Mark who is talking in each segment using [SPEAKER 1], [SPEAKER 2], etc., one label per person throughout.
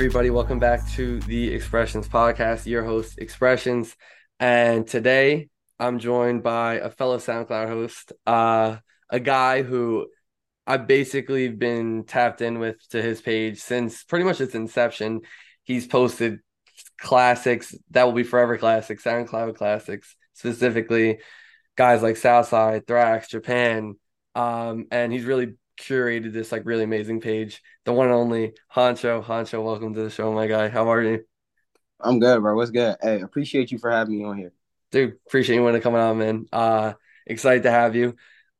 [SPEAKER 1] Everybody, welcome back to the Expressions Podcast, your host, Expressions. And today I'm joined by a fellow SoundCloud host, uh, a guy who I've basically been tapped in with to his page since pretty much its inception. He's posted classics that will be forever classics, SoundCloud classics, specifically guys like Southside, Thrax, Japan. Um, and he's really curated this like really amazing page. The one and only Honcho. Honcho, welcome to the show, my guy. How are you?
[SPEAKER 2] I'm good, bro. What's good? Hey, appreciate you for having me on here.
[SPEAKER 1] Dude, appreciate you when coming on, man. Uh excited to have you.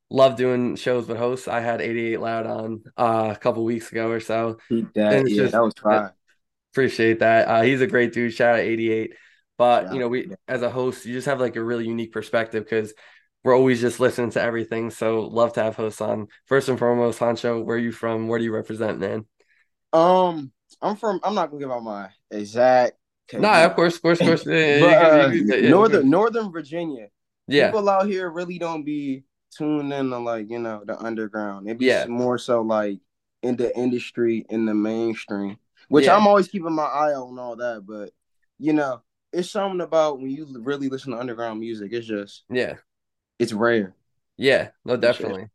[SPEAKER 1] Love doing shows with hosts. I had 88 Loud on uh, a couple weeks ago or so.
[SPEAKER 2] That, yeah, just, that was fine.
[SPEAKER 1] Appreciate that. Uh, he's a great dude. Shout out 88. But yeah. you know, we as a host, you just have like a really unique perspective because we're always just listening to everything. So love to have hosts on. First and foremost, Honcho, where are you from? Where do you represent, man?
[SPEAKER 2] Um, I'm from. I'm not gonna give out my exact.
[SPEAKER 1] No, nah, of course, of course, of course. but,
[SPEAKER 2] uh, yeah, Northern Northern Virginia. Yeah, people out here really don't be tuned in to like you know the underground. It be more so like in the industry in the mainstream, which. I'm always keeping my eye on all that. But you know, it's something about when you really listen to underground music. It's just
[SPEAKER 1] yeah,
[SPEAKER 2] it's rare.
[SPEAKER 1] Yeah, no, definitely.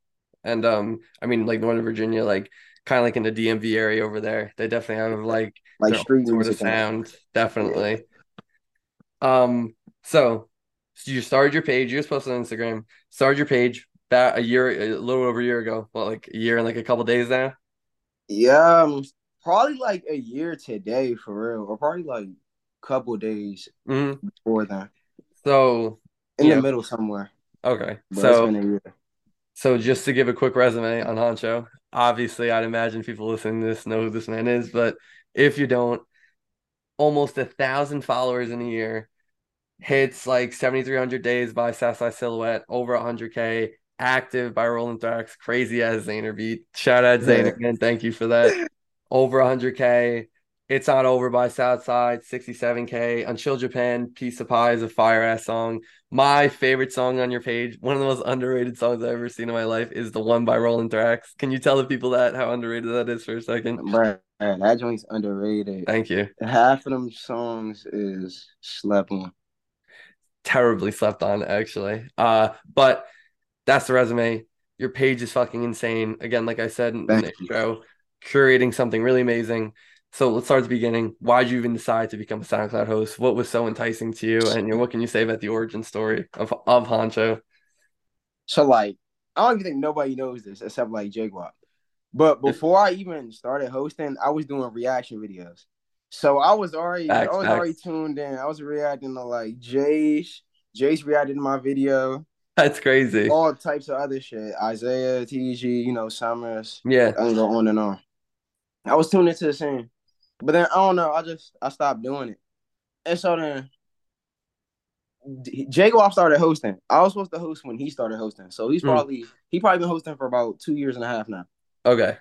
[SPEAKER 1] And um, I mean, like Northern Virginia, like kind of like in the DMV area over there, they definitely have like
[SPEAKER 2] like street
[SPEAKER 1] sort of sound, definitely. Yeah. Um, so, so you started your page. You just posted on Instagram. Started your page that a year, a little over a year ago. Well, like a year and like a couple days now.
[SPEAKER 2] Yeah, um, probably like a year today for real, or probably like a couple days mm-hmm. before that.
[SPEAKER 1] So
[SPEAKER 2] in the middle somewhere.
[SPEAKER 1] Okay. But so, so just to give a quick resume on Honcho, obviously, I'd imagine people listening to this know who this man is, but if you don't, almost a thousand followers in a year, hits like 7,300 days by Southside Silhouette, over 100K, active by Rolling Thrax, crazy as Zaner beat. Shout out Zane again. Thank you for that. Over 100K, it's not over by Southside, 67K. Until Japan, Piece of Pie is a fire ass song. My favorite song on your page, one of the most underrated songs I've ever seen in my life, is the one by Rolling Thrax. Can you tell the people that how underrated that is for a second?
[SPEAKER 2] Right, that joint's underrated.
[SPEAKER 1] Thank you.
[SPEAKER 2] Half of them songs is slept on.
[SPEAKER 1] Terribly slept on, actually. Uh, but that's the resume. Your page is fucking insane. Again, like I said in the intro, curating something really amazing so let's start at the beginning. Why did you even decide to become a SoundCloud host? What was so enticing to you? And you know, what can you say about the origin story of, of Honcho?
[SPEAKER 2] So like, I don't even think nobody knows this except like Jaguar. But before I even started hosting, I was doing reaction videos. So I was already facts, I was facts. already tuned in. I was reacting to like Jace. Jace reacted to my video.
[SPEAKER 1] That's crazy.
[SPEAKER 2] All types of other shit. Isaiah, TG, you know, Summers.
[SPEAKER 1] Yeah.
[SPEAKER 2] I can go on and on. I was tuned into the scene. But then I don't know. I just I stopped doing it, and so then Jaguar started hosting. I was supposed to host when he started hosting, so he's hmm. probably mm. he probably been hosting for about two years and a half now.
[SPEAKER 1] Okay.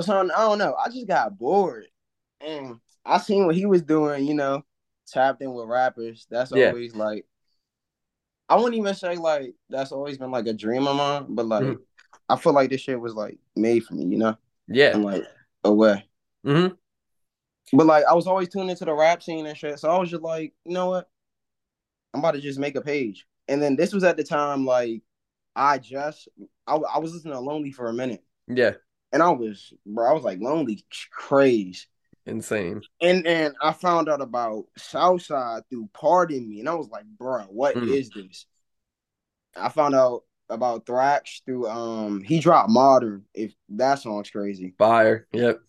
[SPEAKER 2] So I don't know. I just got bored, and I seen what he was doing. You know, tapped in with rappers. That's yeah. always like. I wouldn't even say like that's always been like a dream of mine, but like mm. I feel like this shit was like made for me. You know.
[SPEAKER 1] Yeah.
[SPEAKER 2] And like a way.
[SPEAKER 1] Mm-hmm.
[SPEAKER 2] But like I was always tuned into the rap scene and shit. So I was just like, you know what? I'm about to just make a page. And then this was at the time like I just I, I was listening to Lonely for a minute.
[SPEAKER 1] Yeah.
[SPEAKER 2] And I was bro, I was like Lonely crazy.
[SPEAKER 1] Insane.
[SPEAKER 2] And then I found out about Southside through Pardon Me. And I was like, bro, what mm. is this? I found out about Thrax through um he dropped Modern. If that song's crazy.
[SPEAKER 1] Fire. Yep.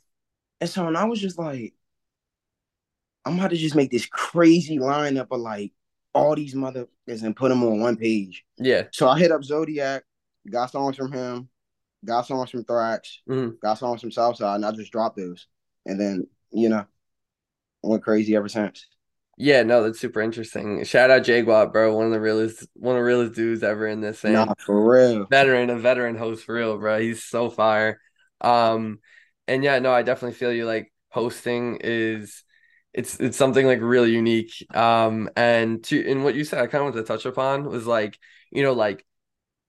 [SPEAKER 2] And so and I was just like, I'm about to just make this crazy lineup of like all these motherfuckers and put them on one page.
[SPEAKER 1] Yeah.
[SPEAKER 2] So I hit up Zodiac, got songs from him, got songs from Thrax, mm-hmm. got songs from Southside, and I just dropped those. And then, you know, went crazy ever since.
[SPEAKER 1] Yeah, no, that's super interesting. Shout out Jaguar, bro. One of the realest, one of the realest dudes ever in this.
[SPEAKER 2] Thing. Nah, for real.
[SPEAKER 1] Veteran, a veteran host for real, bro. He's so fire. Um, and yeah, no, I definitely feel you. Like hosting is it's it's something like really unique. Um, and to in what you said, I kind of want to touch upon was like you know like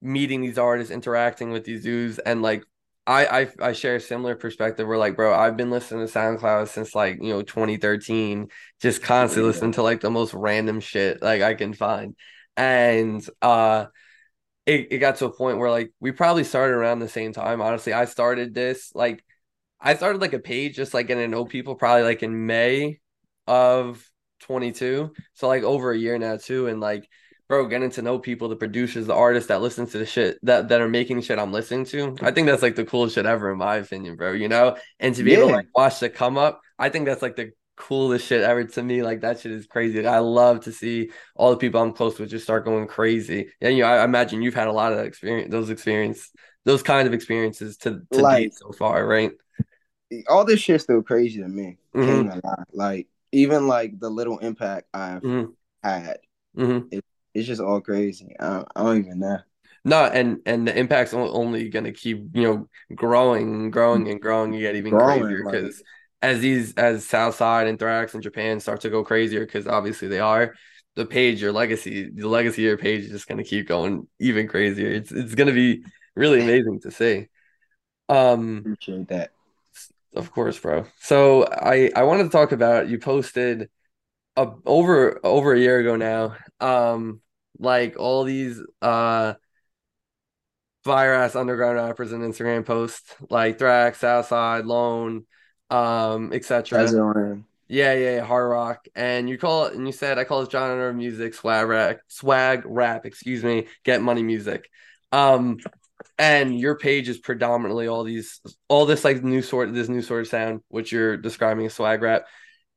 [SPEAKER 1] meeting these artists, interacting with these dudes, and like I, I I share a similar perspective. Where like, bro, I've been listening to SoundCloud since like you know 2013, just constantly yeah. listening to like the most random shit like I can find, and uh, it it got to a point where like we probably started around the same time. Honestly, I started this like I started like a page just like getting to know people probably like in May of 22, so like over a year now too, and like bro, getting to know people, the producers, the artists that listen to the shit that that are making shit I'm listening to. I think that's like the coolest shit ever, in my opinion, bro. You know, and to be yeah. able to like watch the come up, I think that's like the coolest shit ever to me. Like that shit is crazy. I love to see all the people I'm close with just start going crazy. And you know, I imagine you've had a lot of experience, those experience, those kind of experiences to to like, date so far, right?
[SPEAKER 2] All this shit's still crazy to me. Mm-hmm. Like even like the little impact I've mm-hmm. had. Mm-hmm. It, it's just all crazy. I don't, I don't even know.
[SPEAKER 1] No, and and the impact's only going to keep you know growing, growing, and growing. You get even growing, crazier because like, as these as Southside and Thrax and Japan start to go crazier because obviously they are. The page, your legacy, the legacy of your page is just going to keep going even crazier. It's it's going to be really amazing to see. Um,
[SPEAKER 2] appreciate that.
[SPEAKER 1] Of course, bro. So I I wanted to talk about you posted a, over over a year ago now. Um, like all these uh fire ass underground rappers and Instagram posts like Thrax, Southside, Lone, um, etc. Yeah, yeah, yeah, hard rock. And you call it and you said I call it genre of music, swag rap, swag rap, excuse me, get money music. Um and your page is predominantly all these all this like new sort this new sort of sound, which you're describing as swag rap.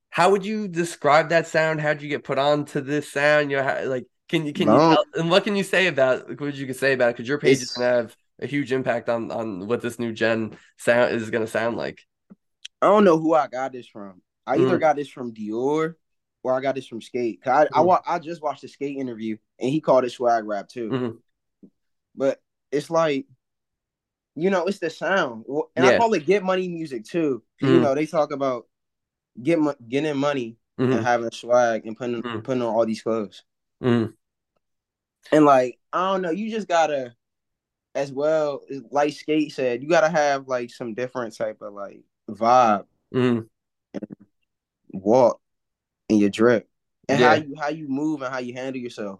[SPEAKER 1] How would you describe that sound? How'd you get put on to this sound? You know, how, like can you can no. you and what can you say about what you can say about it? Because your page it's, is gonna have a huge impact on on what this new gen sound is gonna sound like.
[SPEAKER 2] I don't know who I got this from. I either mm. got this from Dior or I got this from Skate. I, mm. I, I just watched the Skate interview and he called it swag rap too. Mm-hmm. But it's like, you know, it's the sound, and yeah. I call it get money music too. Mm. You know, they talk about get getting money mm-hmm. and having swag and putting mm. putting on all these clothes. Mm. And like, I don't know, you just gotta, as well, like Skate said, you gotta have like some different type of like vibe mm. and walk in your drip and yeah. how you how you move and how you handle yourself,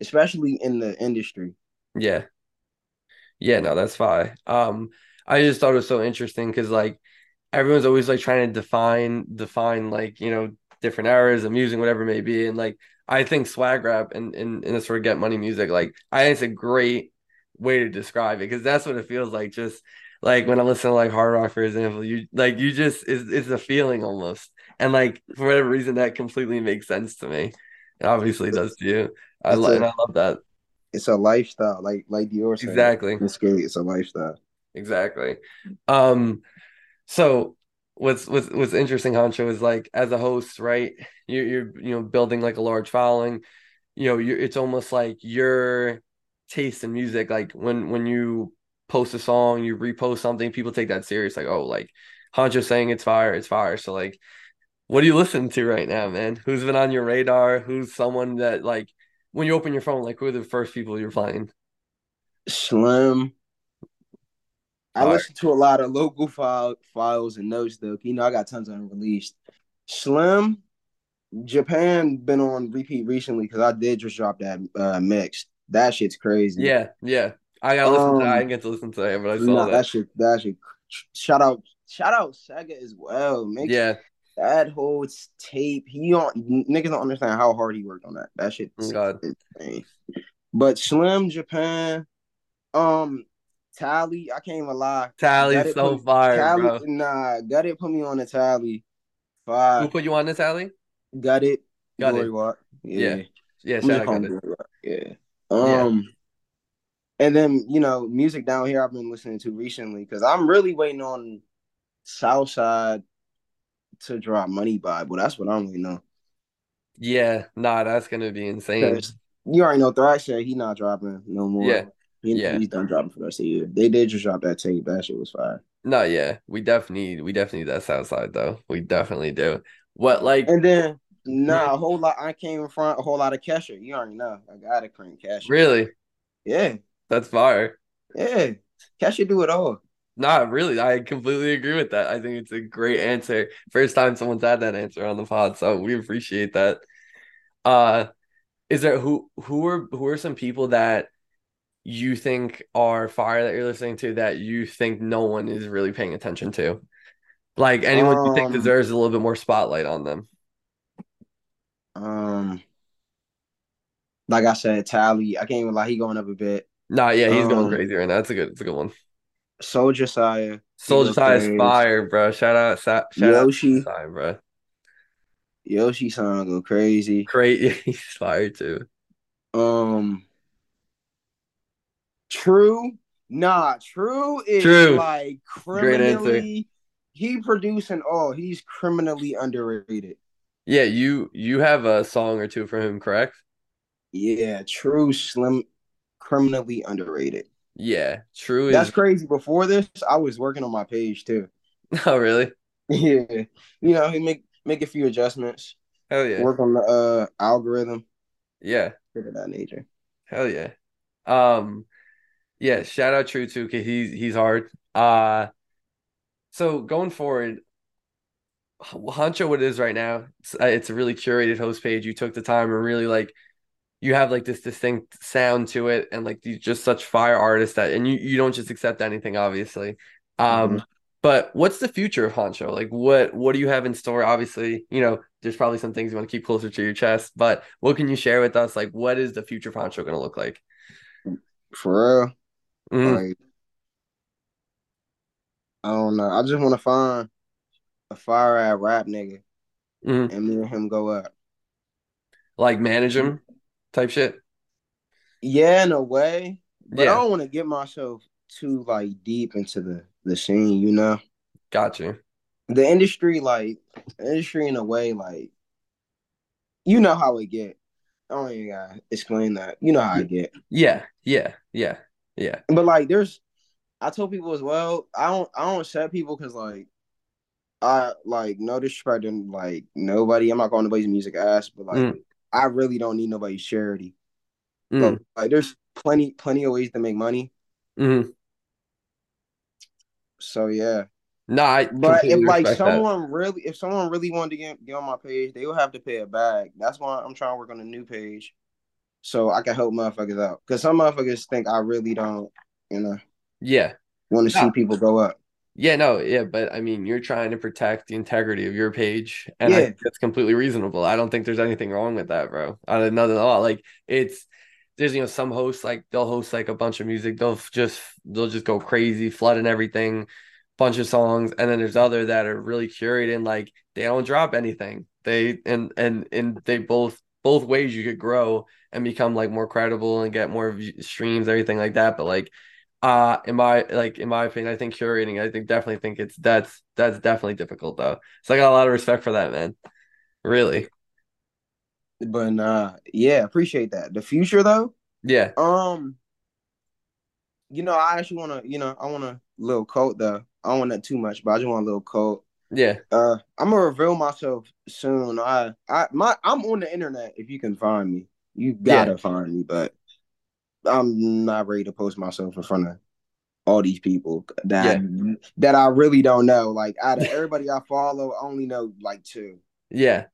[SPEAKER 2] especially in the industry.
[SPEAKER 1] Yeah. Yeah, no, that's fine. Um, I just thought it was so interesting because like everyone's always like trying to define define like you know different eras of music, whatever it may be, and like I think swag rap and and, and sort of get money music, like I think it's a great way to describe it because that's what it feels like. Just like when I listen to like hard rock, for example, you like you just it's, it's a feeling almost, and like for whatever reason that completely makes sense to me. It obviously does to you. I love and I love that.
[SPEAKER 2] It's a lifestyle, like like Dior said.
[SPEAKER 1] Exactly.
[SPEAKER 2] It's. It's a lifestyle.
[SPEAKER 1] Exactly. Um. So what's what's what's interesting, Honcho, is like as a host, right? You're you're you know building like a large following. You know, you it's almost like your taste in music. Like when when you post a song, you repost something, people take that serious. Like, oh, like Honcho saying it's fire, it's fire. So like, what are you listening to right now, man? Who's been on your radar? Who's someone that like when you open your phone, like who are the first people you're playing?
[SPEAKER 2] Slim, I All listen right. to a lot of local file, files and notes though. You know, I got tons of unreleased. Slim, Japan been on repeat recently because I did just drop that uh, mix. That shit's crazy.
[SPEAKER 1] Yeah, yeah. I gotta listen um, to that. I didn't get to listen to it, but I saw nah, that.
[SPEAKER 2] That shit, that shit. Shout out, shout out Sega as well. Mix,
[SPEAKER 1] yeah.
[SPEAKER 2] That whole tape, he don't niggas don't understand how hard he worked on that. That shit. God. Insane. But Slim Japan, um, Tally, I can't even lie.
[SPEAKER 1] Tally's so fire, tally, bro.
[SPEAKER 2] Nah, got it. Put me on the tally. Five.
[SPEAKER 1] Who put you on the tally?
[SPEAKER 2] Got it.
[SPEAKER 1] Got Glory it. Watt.
[SPEAKER 2] Yeah.
[SPEAKER 1] Yeah. Yeah. Shout out
[SPEAKER 2] Yeah. Um. Yeah. And then you know, music down here I've been listening to recently because I'm really waiting on Southside to drop Money by, but that's what I'm waiting on.
[SPEAKER 1] Yeah, nah, that's gonna be insane.
[SPEAKER 2] You already know Thrasher, he not dropping no more. Yeah, he, yeah. he's done dropping for the rest of the year. They did just drop that tape. That shit was fire.
[SPEAKER 1] No, yeah, we definitely we definitely need that Southside though. We definitely do. What like
[SPEAKER 2] and then nah, a whole lot. I came in front a whole lot of Kesha. You already know. I got a cream Kesha.
[SPEAKER 1] Really?
[SPEAKER 2] Yeah.
[SPEAKER 1] That's fire.
[SPEAKER 2] Yeah, Kesha do it all.
[SPEAKER 1] Not really. I completely agree with that. I think it's a great answer. First time someone's had that answer on the pod, so we appreciate that. Uh is there who who are who are some people that you think are fire that you're listening to that you think no one is really paying attention to? Like anyone um, you think um, deserves a little bit more spotlight on them.
[SPEAKER 2] Um like I said, Tally, I can't even lie, he going up a bit.
[SPEAKER 1] Nah, yeah, he's um, going crazy right now. That's a good it's a good one.
[SPEAKER 2] Soldier Sire.
[SPEAKER 1] Soldier Sire's fire, bro. Shout out shout
[SPEAKER 2] Yoshi.
[SPEAKER 1] out Sire, bro.
[SPEAKER 2] Yoshi song go crazy.
[SPEAKER 1] Crazy, he's fire too.
[SPEAKER 2] Um, True, nah, True is True. like criminally. He producing all. He's criminally underrated.
[SPEAKER 1] Yeah, you you have a song or two for him, correct?
[SPEAKER 2] Yeah, True Slim, criminally underrated.
[SPEAKER 1] Yeah, True.
[SPEAKER 2] That's crazy. Before this, I was working on my page too.
[SPEAKER 1] Oh, really?
[SPEAKER 2] Yeah, you know, he make make a few adjustments.
[SPEAKER 1] Hell yeah.
[SPEAKER 2] Work on the uh algorithm.
[SPEAKER 1] Yeah.
[SPEAKER 2] Shit of that nature.
[SPEAKER 1] Hell yeah. Um yeah, shout out True too, cause he's he's hard. Uh so going forward, Honcho what it is right now, it's, uh, it's a really curated host page. You took the time and really like you have like this distinct sound to it and like you just such fire artists that and you, you don't just accept anything obviously um mm-hmm. But what's the future of Honcho? Like, what what do you have in store? Obviously, you know, there's probably some things you want to keep closer to your chest. But what can you share with us? Like, what is the future of Honcho going to look like?
[SPEAKER 2] For real, mm like, I don't know. I just want to find a fire at rap nigga, mm and me and him go up.
[SPEAKER 1] Like manage him, type shit.
[SPEAKER 2] Yeah, in a way, but yeah. I don't want to get myself too like deep into the the scene, you know.
[SPEAKER 1] Got you.
[SPEAKER 2] The industry, like industry, in a way, like you know how it get. I don't even gotta explain that. You know how I get.
[SPEAKER 1] Yeah, yeah, yeah, yeah.
[SPEAKER 2] But like, there's, I told people as well. I don't, I don't shut people because like, I like no disrespect and like nobody. I'm not going calling nobody's music ass, but like, mm. I really don't need nobody's charity. Mm. But like, there's plenty, plenty of ways to make money.
[SPEAKER 1] Mm-hmm.
[SPEAKER 2] So yeah.
[SPEAKER 1] No, I
[SPEAKER 2] but if like someone that. really, if someone really wanted to get, get on my page, they would have to pay it back. That's why I'm trying to work on a new page, so I can help motherfuckers out. Because some motherfuckers think I really don't, you know.
[SPEAKER 1] Yeah.
[SPEAKER 2] Want to see people go up.
[SPEAKER 1] Yeah, no, yeah, but I mean, you're trying to protect the integrity of your page, and yeah. I think that's completely reasonable. I don't think there's anything wrong with that, bro. I not at all. Like it's there's you know some hosts like they'll host like a bunch of music they'll just they'll just go crazy flooding everything bunch of songs and then there's other that are really curated and like they don't drop anything they and and and they both both ways you could grow and become like more credible and get more streams everything like that but like uh in my like in my opinion i think curating i think definitely think it's that's that's definitely difficult though so i got a lot of respect for that man really
[SPEAKER 2] but uh yeah, appreciate that. The future though,
[SPEAKER 1] yeah.
[SPEAKER 2] Um, you know, I actually want to, you know, I want a little coat though. I don't want that too much, but I just want a little coat.
[SPEAKER 1] Yeah.
[SPEAKER 2] Uh, I'm gonna reveal myself soon. I, I, my, I'm on the internet. If you can find me, you gotta yeah. find me. But I'm not ready to post myself in front of all these people that yeah. that I really don't know. Like out of everybody I follow, I only know like two.
[SPEAKER 1] Yeah.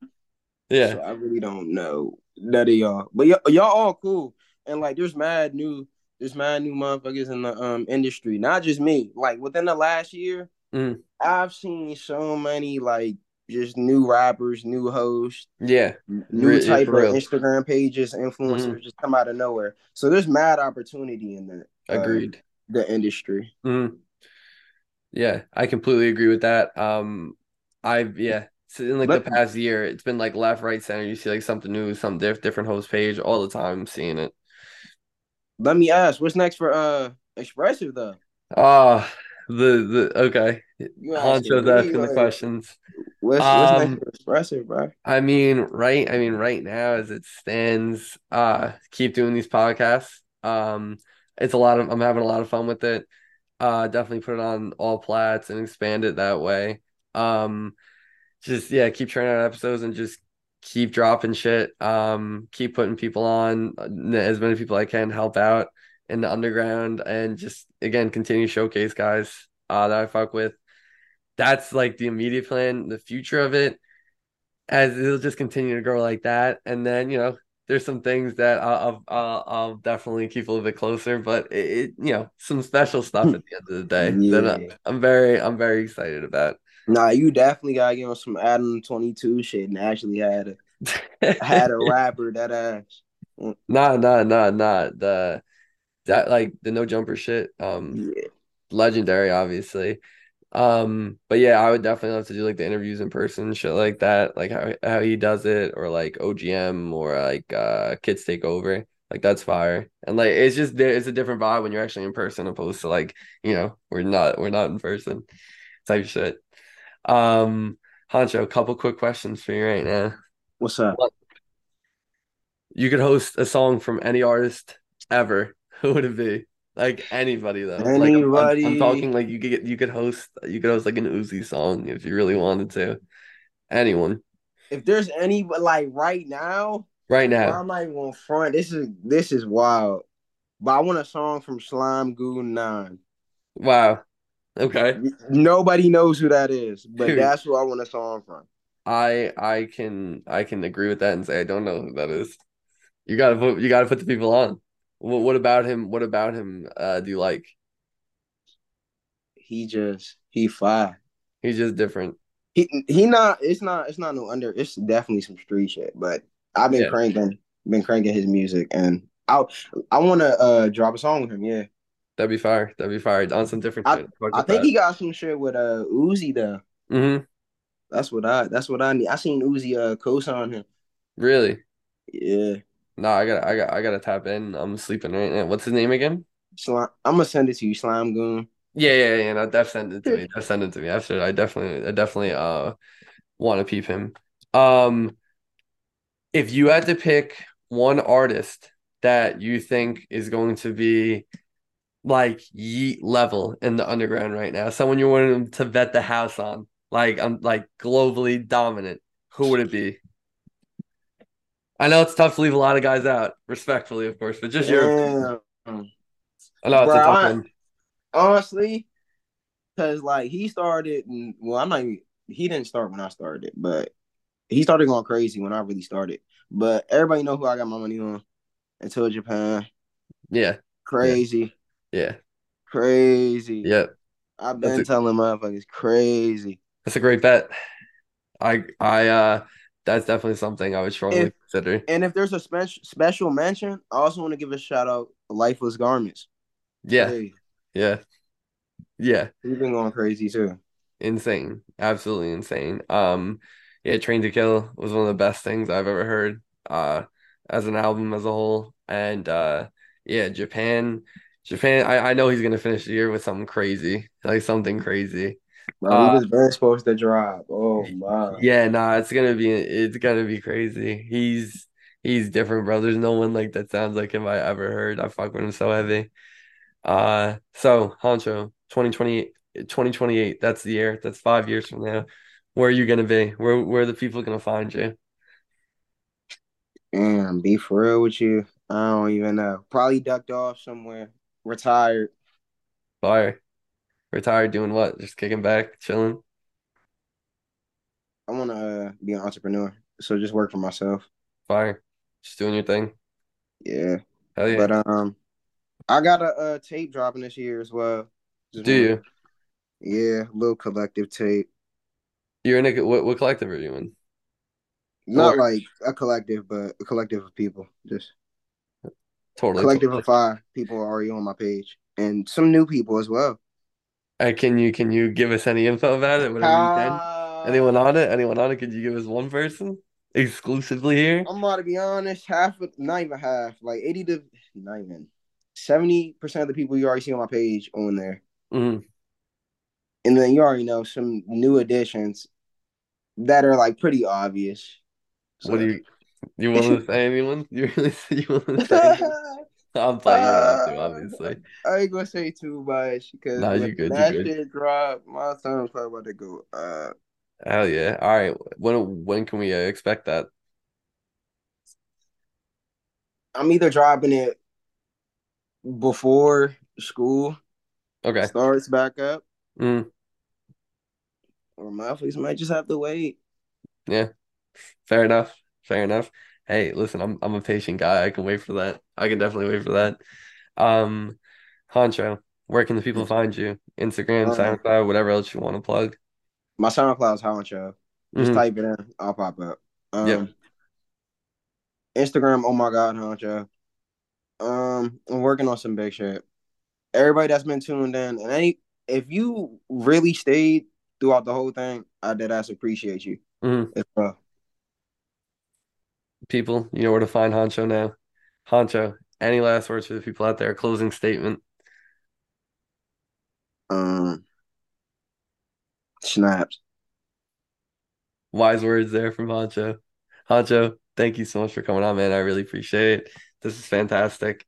[SPEAKER 1] Yeah.
[SPEAKER 2] So I really don't know none of y'all. But y- y'all all cool. And like there's mad new there's mad new motherfuckers in the um industry. Not just me. Like within the last year,
[SPEAKER 1] mm.
[SPEAKER 2] I've seen so many like just new rappers, new hosts,
[SPEAKER 1] yeah,
[SPEAKER 2] new type of Instagram pages, influencers mm just come out of nowhere. So there's mad opportunity in that.
[SPEAKER 1] Uh, Agreed.
[SPEAKER 2] Uh, the industry.
[SPEAKER 1] mm Yeah, I completely agree with that. Um, I've yeah, so in like the past year, it's been like left, right, center. You see like something new, some diff- different host page all the time. Seeing it.
[SPEAKER 2] Let me ask, what's next for uh expressive though?
[SPEAKER 1] Ah, uh, the the okay. Honcho's asking the questions.
[SPEAKER 2] What's, what's um, expressive, bro?
[SPEAKER 1] I mean, right. I mean, right now as it stands, uh, keep doing these podcasts. Um, it's a lot of. I'm having a lot of fun with it. Uh, definitely put it on all plats and expand it that way. Um just yeah, keep churning out episodes and just keep dropping shit. Um, keep putting people on uh, as many people I can help out in the underground and just again continue showcase guys. uh, that I fuck with. That's like the immediate plan. The future of it, as it'll just continue to grow like that, and then you know there's some things that I'll, I'll, I'll definitely keep a little bit closer, but it, it, you know some special stuff at the end of the day yeah. that I'm very I'm very excited about.
[SPEAKER 2] Nah, you definitely gotta give him some Adam twenty two shit and actually had a had a rapper that ass.
[SPEAKER 1] Nah, nah, nah, nah. The that like the no jumper shit. Um, yeah. legendary, obviously. Um, but yeah, I would definitely love to do like the interviews in person, shit like that, like how how he does it, or like OGM or like uh Kids Take Over. Like that's fire. And like it's just there it's a different vibe when you're actually in person opposed to like, you know, we're not we're not in person type shit. Um Honcho, a couple quick questions for you right now.
[SPEAKER 2] What's up?
[SPEAKER 1] You could host a song from any artist ever. Who would it be? Like anybody though. Anybody. Like, I'm, I'm, talking like you could get you could host you could host like an Uzi song if you really wanted to. Anyone.
[SPEAKER 2] If there's any like right now.
[SPEAKER 1] Right now.
[SPEAKER 2] I'm not even on front. This is this is wild. But I want a song from Slime Goon Nine.
[SPEAKER 1] Wow. Okay.
[SPEAKER 2] Nobody knows who that is, but Dude. that's who I want a song from.
[SPEAKER 1] I I can I can agree with that and say I don't know who that is. You gotta put you gotta put the people on. What, what about him? What about him? Uh, do you like?
[SPEAKER 2] He just he fine.
[SPEAKER 1] He's just different.
[SPEAKER 2] He he not. It's not. It's not no under. It's definitely some street shit. But I've been yeah. cranking, been cranking his music, and I I want to uh drop a song with him. Yeah,
[SPEAKER 1] that'd be fire. That'd be fire on some different.
[SPEAKER 2] I, I think that. he got some shit with uh Uzi though.
[SPEAKER 1] Mm-hmm.
[SPEAKER 2] That's what I. That's what I need. I seen Uzi uh co-sign him.
[SPEAKER 1] Really?
[SPEAKER 2] Yeah.
[SPEAKER 1] No, I got I got I gotta tap in. I'm sleeping right now. What's his name again?
[SPEAKER 2] Slime. I'm gonna send it to you, Slime Goon.
[SPEAKER 1] Yeah, yeah, yeah. No, def send it to me. Def send it to me. I should. I definitely, I definitely uh want to peep him. Um, if you had to pick one artist that you think is going to be like yeet level in the underground right now, someone you want to vet the house on, like I'm um, like globally dominant, who would it be? I know it's tough to leave a lot of guys out, respectfully, of course, but just your. I know
[SPEAKER 2] it's Bro, a tough I, one. Honestly, because like he started, and well, I'm not. Even, he didn't start when I started, but he started going crazy when I really started. But everybody know who I got my money on. Until Japan.
[SPEAKER 1] Yeah.
[SPEAKER 2] Crazy.
[SPEAKER 1] Yeah.
[SPEAKER 2] Crazy.
[SPEAKER 1] Yep.
[SPEAKER 2] I've been a, telling motherfuckers crazy.
[SPEAKER 1] That's a great bet. I I uh that's definitely something I would strongly if, consider.
[SPEAKER 2] And if there's a special special mention, I also want to give a shout out Lifeless Garments.
[SPEAKER 1] Yeah. Hey. Yeah. Yeah.
[SPEAKER 2] He's been going crazy too.
[SPEAKER 1] Insane. Absolutely insane. Um yeah, Train to Kill was one of the best things I've ever heard uh as an album as a whole. And uh yeah, Japan Japan I, I know he's gonna finish the year with something crazy. Like something crazy.
[SPEAKER 2] Bro, uh, he was very supposed to drop. Oh my.
[SPEAKER 1] Yeah, nah, it's gonna be it's gonna be crazy. He's he's different, bro. There's no one like that sounds like him I ever heard. I fuck with him so heavy. Uh so Honcho, 2020 2028, that's the year. That's five years from now. Where are you gonna be? Where where are the people gonna find you?
[SPEAKER 2] Damn, be for real with you. I don't even know. Probably ducked off somewhere. Retired.
[SPEAKER 1] Fire. Retired doing what? Just kicking back, chilling.
[SPEAKER 2] I want to uh, be an entrepreneur, so just work for myself.
[SPEAKER 1] Fire, just doing your thing.
[SPEAKER 2] Yeah.
[SPEAKER 1] Hell yeah.
[SPEAKER 2] But um, I got a, a tape dropping this year as well.
[SPEAKER 1] Just Do you?
[SPEAKER 2] Yeah, little collective tape.
[SPEAKER 1] You're in a what? What collective are you in?
[SPEAKER 2] Not or... like a collective, but a collective of people. Just
[SPEAKER 1] totally
[SPEAKER 2] collective totally. of five people are already on my page, and some new people as well.
[SPEAKER 1] Uh, can you can you give us any info about it? Whatever uh, you can. Anyone on it? Anyone on it? Could you give us one person exclusively here?
[SPEAKER 2] I'm about to be honest. Half, of, not even half, like eighty to not even seventy percent of the people you already see on my page on there.
[SPEAKER 1] Mm-hmm.
[SPEAKER 2] And then you already know some new additions that are like pretty obvious.
[SPEAKER 1] So. What do you you want to say anyone? You really you want to say? I'm playing uh, too, obviously.
[SPEAKER 2] I ain't gonna say too much because
[SPEAKER 1] nah, you good,
[SPEAKER 2] that
[SPEAKER 1] you
[SPEAKER 2] shit drop, my son's probably about to go. Uh,
[SPEAKER 1] hell yeah! All right, when when can we uh, expect that?
[SPEAKER 2] I'm either dropping it before school
[SPEAKER 1] okay
[SPEAKER 2] starts back up, Mm. Or my athletes might just have to wait.
[SPEAKER 1] Yeah. Fair enough. Fair enough. Hey, listen, I'm I'm a patient guy. I can wait for that. I can definitely wait for that. Um, Honcho, where can the people find you? Instagram, uh, SoundCloud, whatever else you want to plug.
[SPEAKER 2] My SoundCloud is Honcho. Just mm-hmm. type it in, I'll pop up. Um, yep. Instagram, oh my god, Honcho. Um, I'm working on some big shit. Everybody that's been tuned in, and any if you really stayed throughout the whole thing, I did ask appreciate you. Mm-hmm. Uh,
[SPEAKER 1] people, you know where to find Honcho now. Honcho, any last words for the people out there? Closing statement.
[SPEAKER 2] Um, snaps.
[SPEAKER 1] Wise words there from Honcho. Honcho, thank you so much for coming on, man. I really appreciate it. This is fantastic.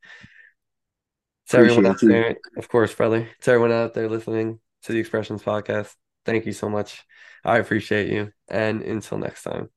[SPEAKER 1] To everyone out there, of course, brother. To everyone out there listening to the Expressions podcast, thank you so much. I appreciate you. And until next time.